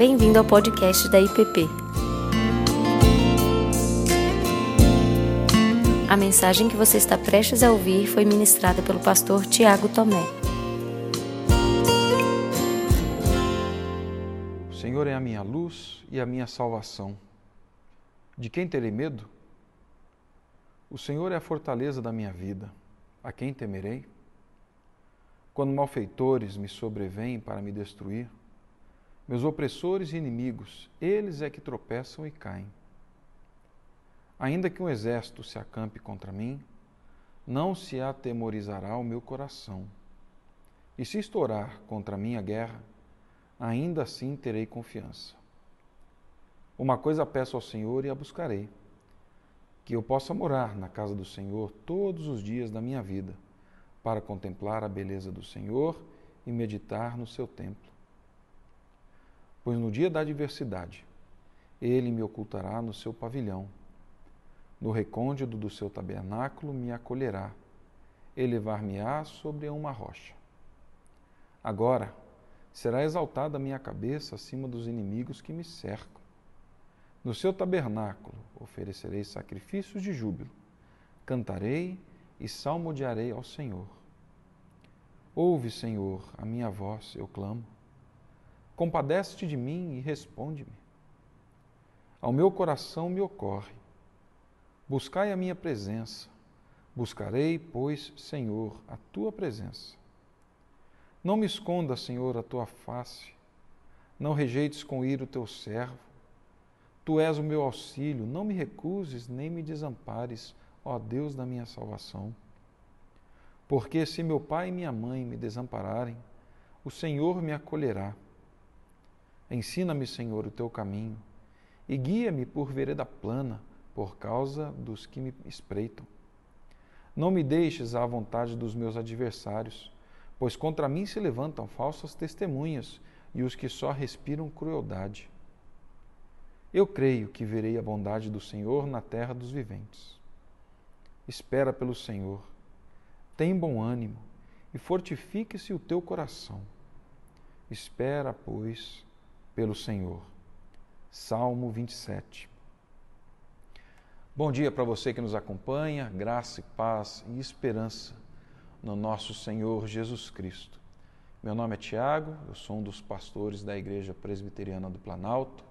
Bem-vindo ao podcast da IPP. A mensagem que você está prestes a ouvir foi ministrada pelo pastor Tiago Tomé. O Senhor é a minha luz e a minha salvação. De quem terei medo? O Senhor é a fortaleza da minha vida. A quem temerei? Quando malfeitores me sobrevêm para me destruir, meus opressores e inimigos, eles é que tropeçam e caem. Ainda que um exército se acampe contra mim, não se atemorizará o meu coração. E se estourar contra mim a guerra, ainda assim terei confiança. Uma coisa peço ao Senhor e a buscarei: que eu possa morar na casa do Senhor todos os dias da minha vida, para contemplar a beleza do Senhor e meditar no seu templo pois no dia da adversidade ele me ocultará no seu pavilhão. No recôndito do seu tabernáculo me acolherá, elevar-me-á sobre uma rocha. Agora será exaltada a minha cabeça acima dos inimigos que me cercam. No seu tabernáculo oferecerei sacrifícios de júbilo, cantarei e salmodiarei ao Senhor. Ouve, Senhor, a minha voz, eu clamo. Compadece-te de mim e responde-me. Ao meu coração me ocorre. Buscai a minha presença. Buscarei, pois, Senhor, a tua presença. Não me esconda, Senhor, a tua face. Não rejeites com ira o teu servo. Tu és o meu auxílio, não me recuses nem me desampares, ó Deus da minha salvação. Porque se meu pai e minha mãe me desampararem, o Senhor me acolherá. Ensina-me, Senhor, o teu caminho e guia-me por vereda plana, por causa dos que me espreitam. Não me deixes à vontade dos meus adversários, pois contra mim se levantam falsas testemunhas e os que só respiram crueldade. Eu creio que verei a bondade do Senhor na terra dos viventes. Espera pelo Senhor, tem bom ânimo e fortifique-se o teu coração. Espera, pois, pelo Senhor. Salmo 27. Bom dia para você que nos acompanha, graça e paz e esperança no nosso Senhor Jesus Cristo. Meu nome é Tiago, eu sou um dos pastores da Igreja Presbiteriana do Planalto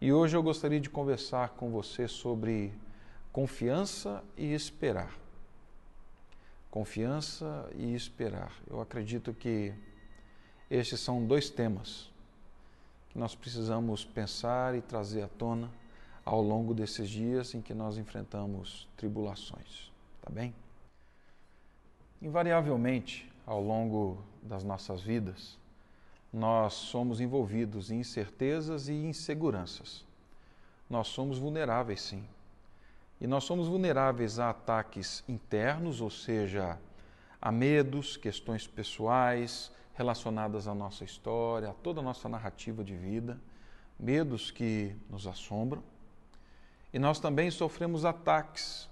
e hoje eu gostaria de conversar com você sobre confiança e esperar. Confiança e esperar. Eu acredito que estes são dois temas que nós precisamos pensar e trazer à tona ao longo desses dias em que nós enfrentamos tribulações, tá bem? Invariavelmente, ao longo das nossas vidas, nós somos envolvidos em incertezas e inseguranças. Nós somos vulneráveis, sim. E nós somos vulneráveis a ataques internos, ou seja, a medos, questões pessoais, relacionadas à nossa história, a toda a nossa narrativa de vida, medos que nos assombram. E nós também sofremos ataques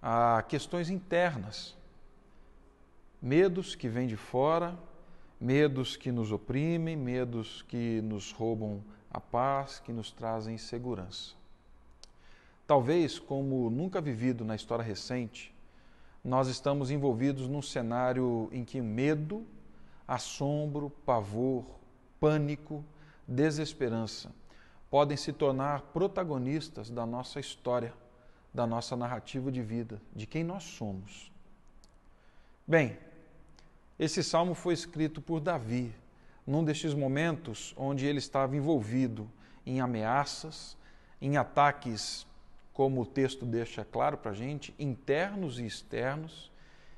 a questões internas, medos que vêm de fora, medos que nos oprimem, medos que nos roubam a paz, que nos trazem insegurança. Talvez, como nunca vivido na história recente, nós estamos envolvidos num cenário em que medo assombro, pavor, pânico, desesperança podem se tornar protagonistas da nossa história, da nossa narrativa de vida, de quem nós somos. Bem, esse salmo foi escrito por Davi, num destes momentos onde ele estava envolvido em ameaças, em ataques, como o texto deixa claro para a gente, internos e externos,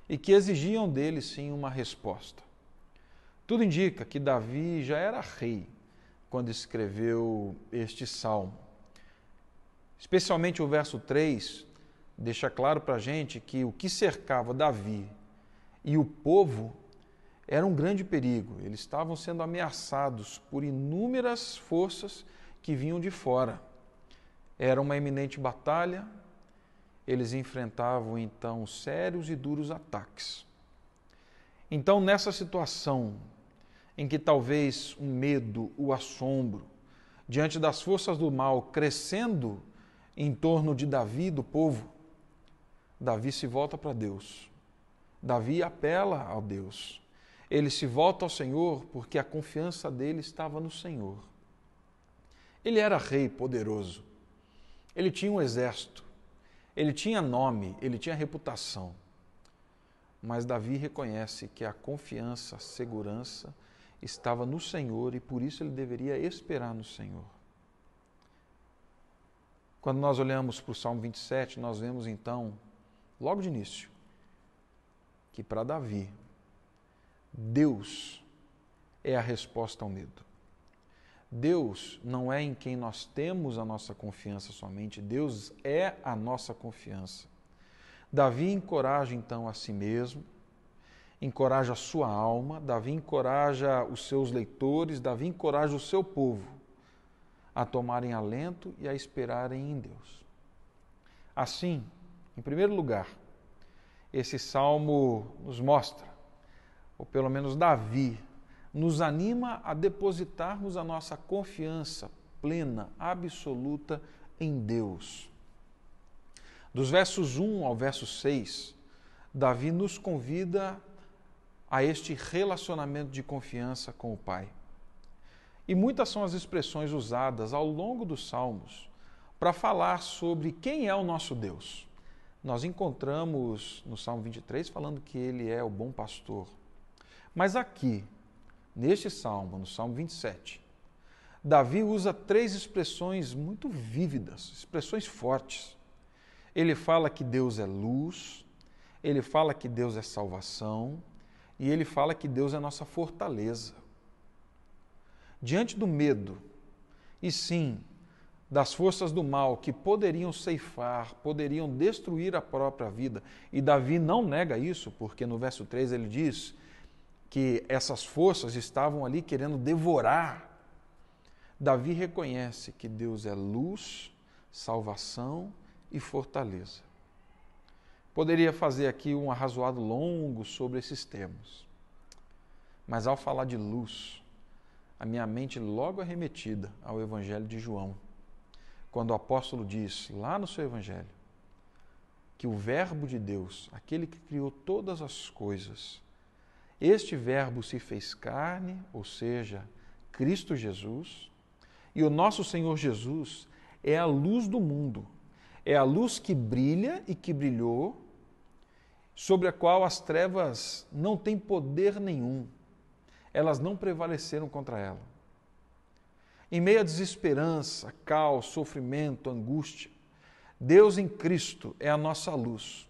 e que exigiam dele sim uma resposta. Tudo indica que Davi já era rei quando escreveu este salmo. Especialmente o verso 3 deixa claro para a gente que o que cercava Davi e o povo era um grande perigo. Eles estavam sendo ameaçados por inúmeras forças que vinham de fora. Era uma eminente batalha, eles enfrentavam então sérios e duros ataques. Então, nessa situação em que talvez o medo, o assombro, diante das forças do mal crescendo em torno de Davi, do povo, Davi se volta para Deus. Davi apela a Deus. Ele se volta ao Senhor porque a confiança dele estava no Senhor. Ele era rei poderoso. Ele tinha um exército. Ele tinha nome, ele tinha reputação. Mas Davi reconhece que a confiança, a segurança estava no Senhor e por isso ele deveria esperar no Senhor. Quando nós olhamos para o Salmo 27, nós vemos então, logo de início, que para Davi, Deus é a resposta ao medo. Deus não é em quem nós temos a nossa confiança somente, Deus é a nossa confiança. Davi encoraja então a si mesmo, encoraja a sua alma, Davi encoraja os seus leitores, Davi encoraja o seu povo a tomarem alento e a esperarem em Deus. Assim, em primeiro lugar, esse salmo nos mostra, ou pelo menos Davi, nos anima a depositarmos a nossa confiança plena, absoluta em Deus. Dos versos 1 ao verso 6, Davi nos convida a este relacionamento de confiança com o Pai. E muitas são as expressões usadas ao longo dos Salmos para falar sobre quem é o nosso Deus. Nós encontramos no Salmo 23 falando que ele é o bom pastor. Mas aqui, neste salmo, no Salmo 27, Davi usa três expressões muito vívidas, expressões fortes. Ele fala que Deus é luz, ele fala que Deus é salvação e ele fala que Deus é nossa fortaleza. Diante do medo, e sim, das forças do mal que poderiam ceifar, poderiam destruir a própria vida, e Davi não nega isso, porque no verso 3 ele diz que essas forças estavam ali querendo devorar. Davi reconhece que Deus é luz, salvação e fortaleza. Poderia fazer aqui um arrazoado longo sobre esses termos, mas ao falar de luz, a minha mente logo é remetida ao Evangelho de João, quando o apóstolo diz lá no seu Evangelho que o Verbo de Deus, aquele que criou todas as coisas, este Verbo se fez carne, ou seja, Cristo Jesus, e o nosso Senhor Jesus é a luz do mundo, é a luz que brilha e que brilhou, sobre a qual as trevas não têm poder nenhum, elas não prevaleceram contra ela. Em meio à desesperança, caos, sofrimento, angústia, Deus em Cristo é a nossa luz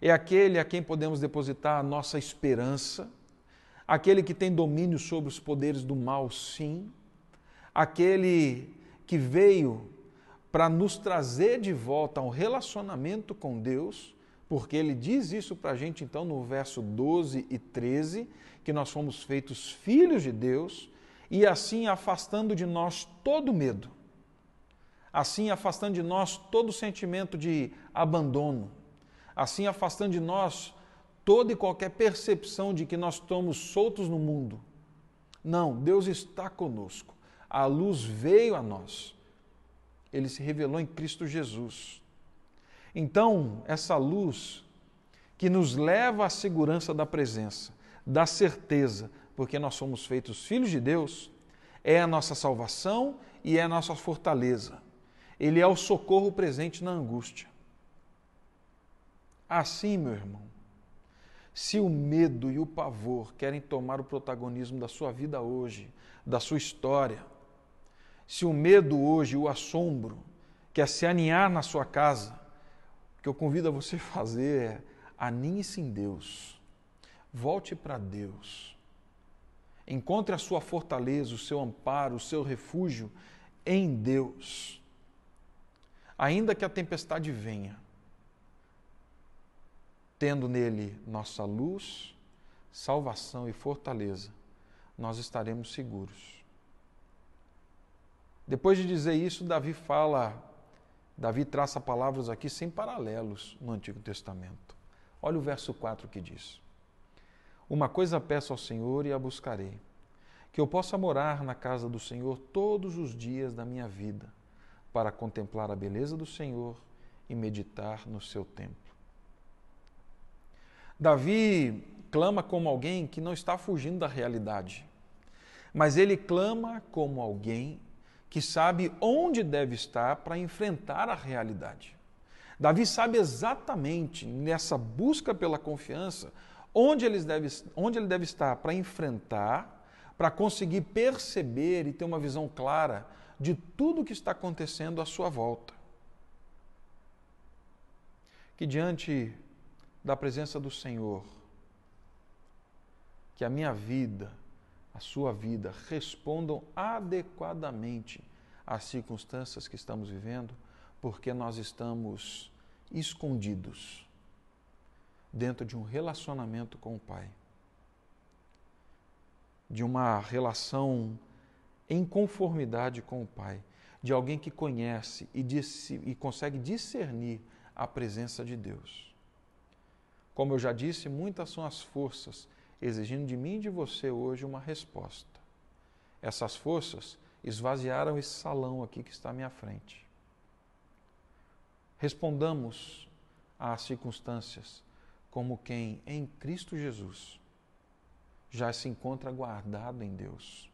é aquele a quem podemos depositar a nossa esperança, aquele que tem domínio sobre os poderes do mal, sim, aquele que veio para nos trazer de volta ao relacionamento com Deus, porque ele diz isso para a gente então no verso 12 e 13, que nós fomos feitos filhos de Deus, e assim afastando de nós todo medo, assim afastando de nós todo sentimento de abandono, assim afastando de nós toda e qualquer percepção de que nós estamos soltos no mundo. Não, Deus está conosco. A luz veio a nós. Ele se revelou em Cristo Jesus. Então, essa luz que nos leva à segurança da presença, da certeza, porque nós somos feitos filhos de Deus, é a nossa salvação e é a nossa fortaleza. Ele é o socorro presente na angústia. Assim, meu irmão, se o medo e o pavor querem tomar o protagonismo da sua vida hoje, da sua história, se o medo hoje, o assombro, quer se aninhar na sua casa, que eu convido a você fazer é aninhe-se em Deus, volte para Deus, encontre a sua fortaleza, o seu amparo, o seu refúgio em Deus. Ainda que a tempestade venha, tendo nele nossa luz, salvação e fortaleza, nós estaremos seguros. Depois de dizer isso, Davi fala, Davi traça palavras aqui sem paralelos no Antigo Testamento. Olha o verso 4 que diz: Uma coisa peço ao Senhor e a buscarei, que eu possa morar na casa do Senhor todos os dias da minha vida, para contemplar a beleza do Senhor e meditar no seu templo. Davi clama como alguém que não está fugindo da realidade, mas ele clama como alguém que sabe onde deve estar para enfrentar a realidade. Davi sabe exatamente nessa busca pela confiança onde ele deve, onde ele deve estar para enfrentar para conseguir perceber e ter uma visão clara de tudo o que está acontecendo à sua volta. Que diante da presença do Senhor, que a minha vida, a sua vida respondam adequadamente às circunstâncias que estamos vivendo, porque nós estamos escondidos dentro de um relacionamento com o Pai de uma relação em conformidade com o Pai, de alguém que conhece e, disse, e consegue discernir a presença de Deus. Como eu já disse, muitas são as forças exigindo de mim e de você hoje uma resposta. Essas forças esvaziaram esse salão aqui que está à minha frente. Respondamos às circunstâncias como quem, em Cristo Jesus, já se encontra guardado em Deus.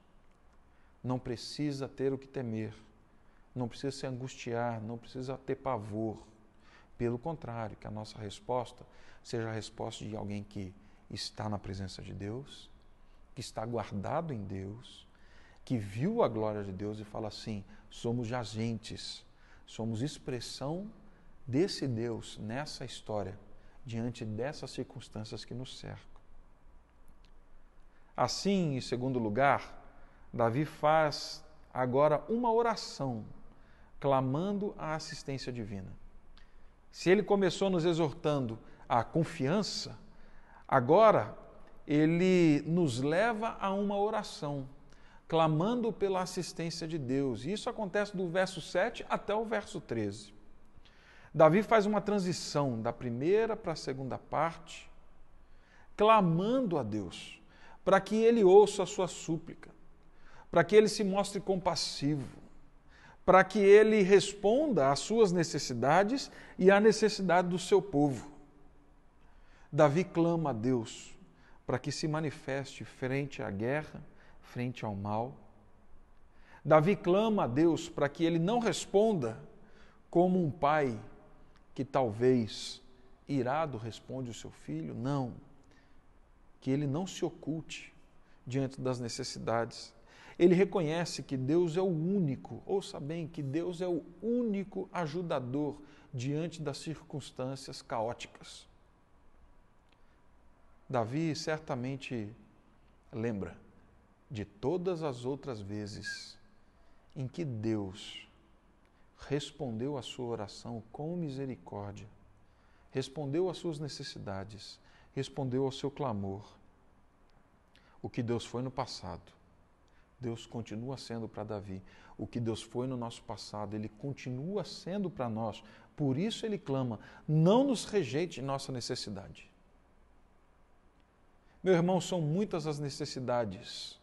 Não precisa ter o que temer, não precisa se angustiar, não precisa ter pavor. Pelo contrário, que a nossa resposta seja a resposta de alguém que está na presença de Deus, que está guardado em Deus, que viu a glória de Deus e fala assim: somos agentes, somos expressão desse Deus nessa história, diante dessas circunstâncias que nos cercam. Assim, em segundo lugar, Davi faz agora uma oração, clamando a assistência divina. Se ele começou nos exortando à confiança, agora ele nos leva a uma oração, clamando pela assistência de Deus. E isso acontece do verso 7 até o verso 13. Davi faz uma transição da primeira para a segunda parte, clamando a Deus para que ele ouça a sua súplica, para que ele se mostre compassivo, para que ele responda às suas necessidades e à necessidade do seu povo. Davi clama a Deus para que se manifeste frente à guerra, frente ao mal. Davi clama a Deus para que ele não responda como um pai que talvez irado responde o seu filho, não que ele não se oculte diante das necessidades. Ele reconhece que Deus é o único, ouça bem, que Deus é o único ajudador diante das circunstâncias caóticas. Davi certamente lembra de todas as outras vezes em que Deus respondeu à sua oração com misericórdia, respondeu às suas necessidades, respondeu ao seu clamor. O que Deus foi no passado, Deus continua sendo para Davi. O que Deus foi no nosso passado, Ele continua sendo para nós. Por isso Ele clama: não nos rejeite nossa necessidade. Meu irmão, são muitas as necessidades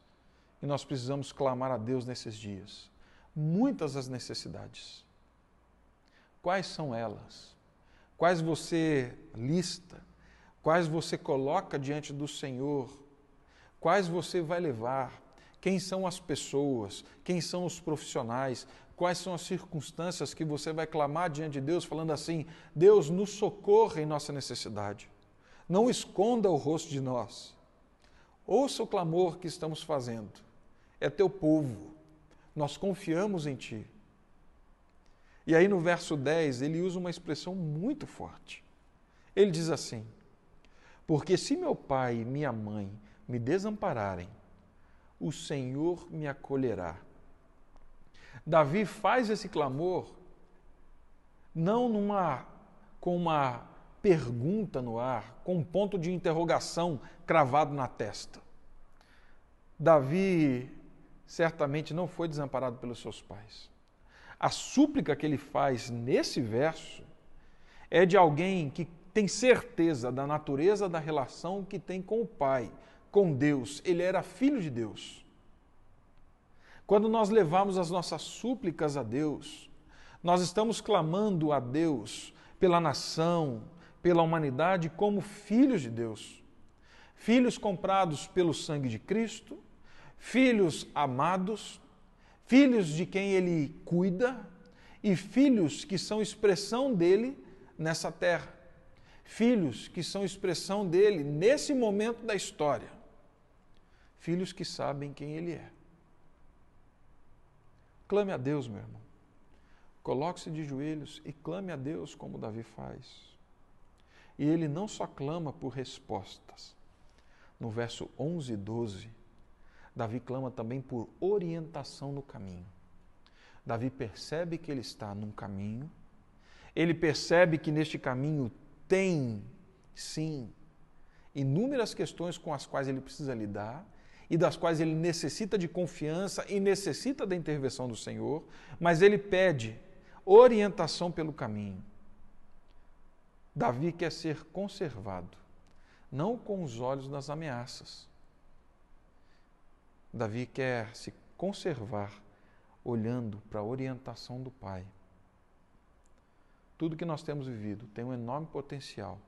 e nós precisamos clamar a Deus nesses dias. Muitas as necessidades. Quais são elas? Quais você lista? quais você coloca diante do Senhor, quais você vai levar, quem são as pessoas, quem são os profissionais, quais são as circunstâncias que você vai clamar diante de Deus, falando assim: Deus nos socorra em nossa necessidade. Não esconda o rosto de nós. Ouça o clamor que estamos fazendo. É teu povo. Nós confiamos em ti. E aí no verso 10, ele usa uma expressão muito forte. Ele diz assim: porque se meu pai e minha mãe me desampararem, o Senhor me acolherá. Davi faz esse clamor não numa com uma pergunta no ar, com um ponto de interrogação cravado na testa. Davi certamente não foi desamparado pelos seus pais. A súplica que ele faz nesse verso é de alguém que tem certeza da natureza da relação que tem com o Pai, com Deus. Ele era filho de Deus. Quando nós levamos as nossas súplicas a Deus, nós estamos clamando a Deus pela nação, pela humanidade como filhos de Deus. Filhos comprados pelo sangue de Cristo, filhos amados, filhos de quem Ele cuida e filhos que são expressão dele nessa terra. Filhos que são expressão dele nesse momento da história. Filhos que sabem quem Ele é. Clame a Deus, meu irmão. Coloque-se de joelhos e clame a Deus como Davi faz. E ele não só clama por respostas. No verso 11 e 12, Davi clama também por orientação no caminho. Davi percebe que ele está num caminho, ele percebe que neste caminho tem, sim, inúmeras questões com as quais ele precisa lidar e das quais ele necessita de confiança e necessita da intervenção do Senhor, mas ele pede orientação pelo caminho. Davi quer ser conservado, não com os olhos das ameaças. Davi quer se conservar olhando para a orientação do Pai. Tudo que nós temos vivido tem um enorme potencial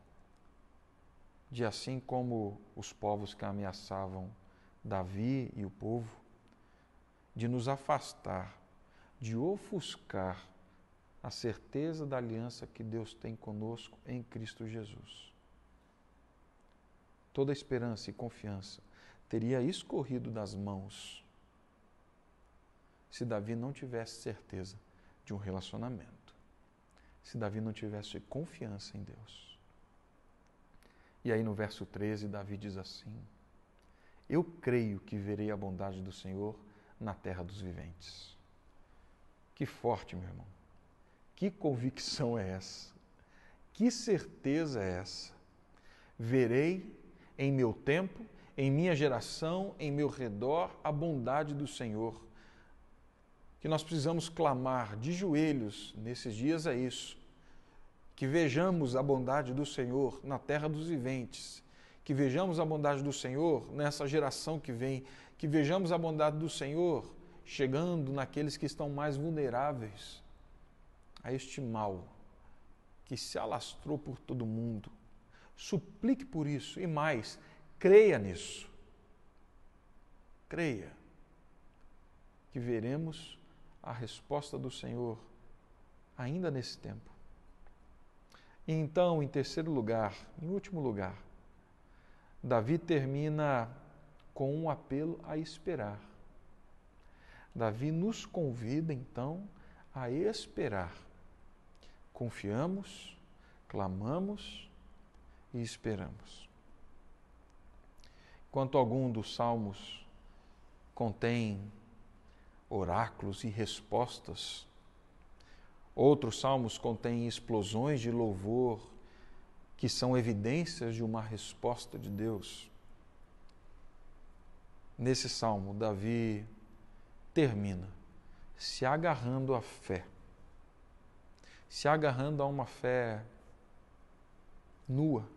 de assim como os povos que ameaçavam Davi e o povo, de nos afastar, de ofuscar a certeza da aliança que Deus tem conosco em Cristo Jesus. Toda esperança e confiança teria escorrido das mãos se Davi não tivesse certeza de um relacionamento, se Davi não tivesse confiança em Deus. E aí no verso 13, Davi diz assim: Eu creio que verei a bondade do Senhor na terra dos viventes. Que forte, meu irmão. Que convicção é essa? Que certeza é essa? Verei em meu tempo, em minha geração, em meu redor, a bondade do Senhor. Que nós precisamos clamar de joelhos nesses dias é isso. Que vejamos a bondade do Senhor na terra dos viventes. Que vejamos a bondade do Senhor nessa geração que vem. Que vejamos a bondade do Senhor chegando naqueles que estão mais vulneráveis a este mal que se alastrou por todo mundo. Suplique por isso e mais, creia nisso. Creia que veremos a resposta do Senhor ainda nesse tempo. E então, em terceiro lugar, em último lugar, Davi termina com um apelo a esperar. Davi nos convida então a esperar confiamos, clamamos e esperamos. Enquanto algum dos salmos contém oráculos e respostas, outros salmos contêm explosões de louvor que são evidências de uma resposta de Deus. Nesse salmo, Davi termina se agarrando à fé se agarrando a uma fé nua,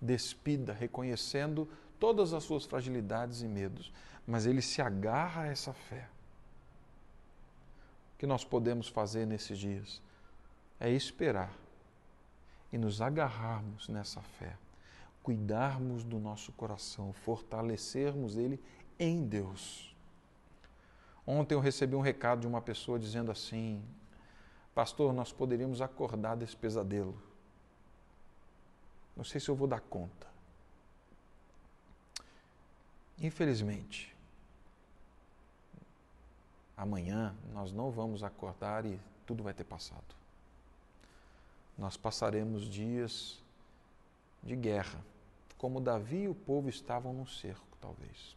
despida, reconhecendo todas as suas fragilidades e medos, mas ele se agarra a essa fé. O que nós podemos fazer nesses dias é esperar e nos agarrarmos nessa fé, cuidarmos do nosso coração, fortalecermos ele em Deus. Ontem eu recebi um recado de uma pessoa dizendo assim: Pastor, nós poderíamos acordar desse pesadelo. Não sei se eu vou dar conta. Infelizmente, amanhã nós não vamos acordar e tudo vai ter passado. Nós passaremos dias de guerra, como Davi e o povo estavam no cerco, talvez.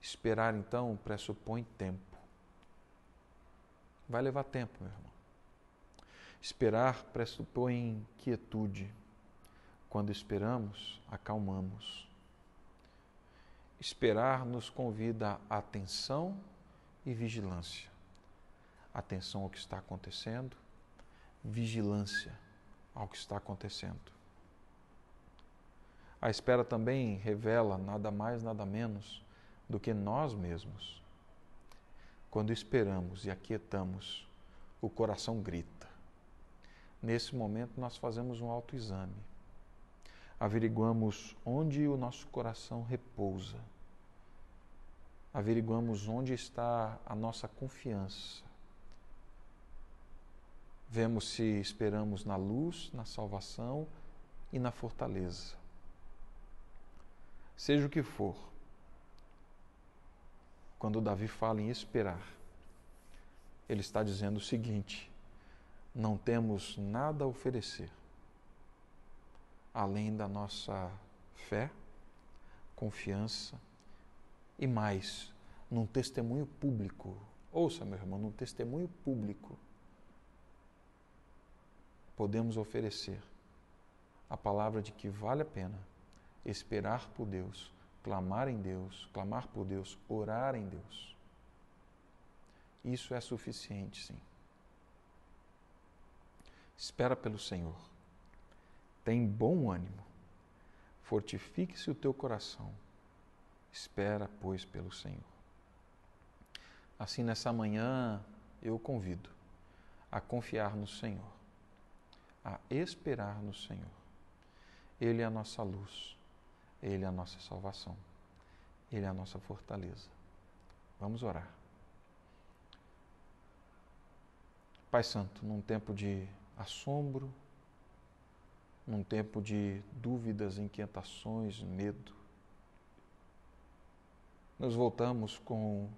Esperar então pressupõe tempo. Vai levar tempo, meu irmão. Esperar pressupõe quietude. Quando esperamos, acalmamos. Esperar nos convida a atenção e vigilância. Atenção ao que está acontecendo, vigilância ao que está acontecendo. A espera também revela nada mais, nada menos do que nós mesmos. Quando esperamos e aquietamos, o coração grita. Nesse momento, nós fazemos um autoexame. Averiguamos onde o nosso coração repousa. Averiguamos onde está a nossa confiança. Vemos se esperamos na luz, na salvação e na fortaleza. Seja o que for, quando Davi fala em esperar, ele está dizendo o seguinte: não temos nada a oferecer além da nossa fé, confiança e mais, num testemunho público. Ouça, meu irmão, num testemunho público, podemos oferecer a palavra de que vale a pena esperar por Deus, clamar em Deus, clamar por Deus, orar em Deus. Isso é suficiente, sim. Espera pelo Senhor. Tem bom ânimo. Fortifique-se o teu coração. Espera, pois, pelo Senhor. Assim, nessa manhã, eu convido a confiar no Senhor, a esperar no Senhor. Ele é a nossa luz, Ele é a nossa salvação, Ele é a nossa fortaleza. Vamos orar. Pai Santo, num tempo de assombro, num tempo de dúvidas, inquietações, medo. Nos voltamos com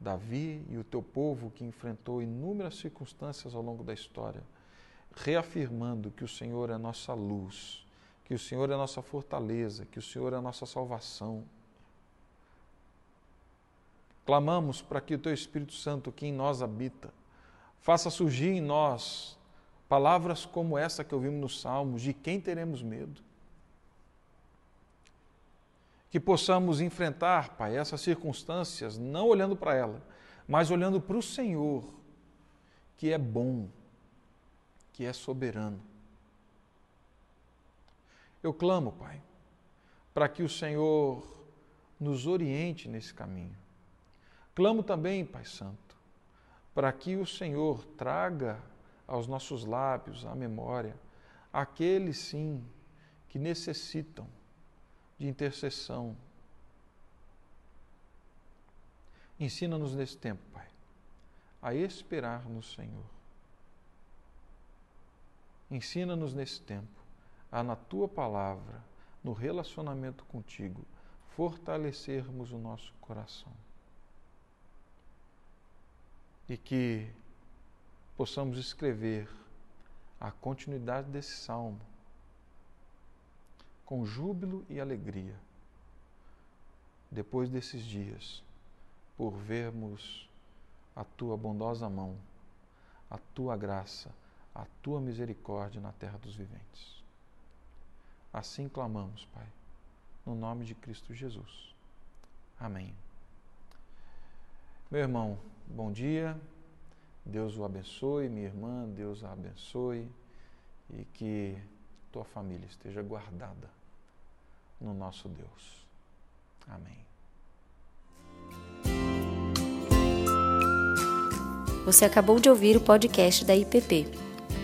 Davi e o teu povo que enfrentou inúmeras circunstâncias ao longo da história, reafirmando que o Senhor é nossa luz, que o Senhor é nossa fortaleza, que o Senhor é nossa salvação. Clamamos para que o teu Espírito Santo, que em nós habita, Faça surgir em nós palavras como essa que ouvimos nos Salmos: de quem teremos medo? Que possamos enfrentar, Pai, essas circunstâncias, não olhando para ela, mas olhando para o Senhor, que é bom, que é soberano. Eu clamo, Pai, para que o Senhor nos oriente nesse caminho. Clamo também, Pai Santo, para que o Senhor traga aos nossos lábios, à memória, aqueles sim que necessitam de intercessão. Ensina-nos nesse tempo, Pai, a esperar no Senhor. Ensina-nos nesse tempo a, na tua palavra, no relacionamento contigo, fortalecermos o nosso coração e que possamos escrever a continuidade desse salmo com júbilo e alegria, depois desses dias, por vermos a tua bondosa mão, a tua graça, a tua misericórdia na terra dos viventes. Assim clamamos, Pai, no nome de Cristo Jesus. Amém. Meu irmão, bom dia. Deus o abençoe, minha irmã, Deus a abençoe e que tua família esteja guardada no nosso Deus. Amém. Você acabou de ouvir o podcast da IPP.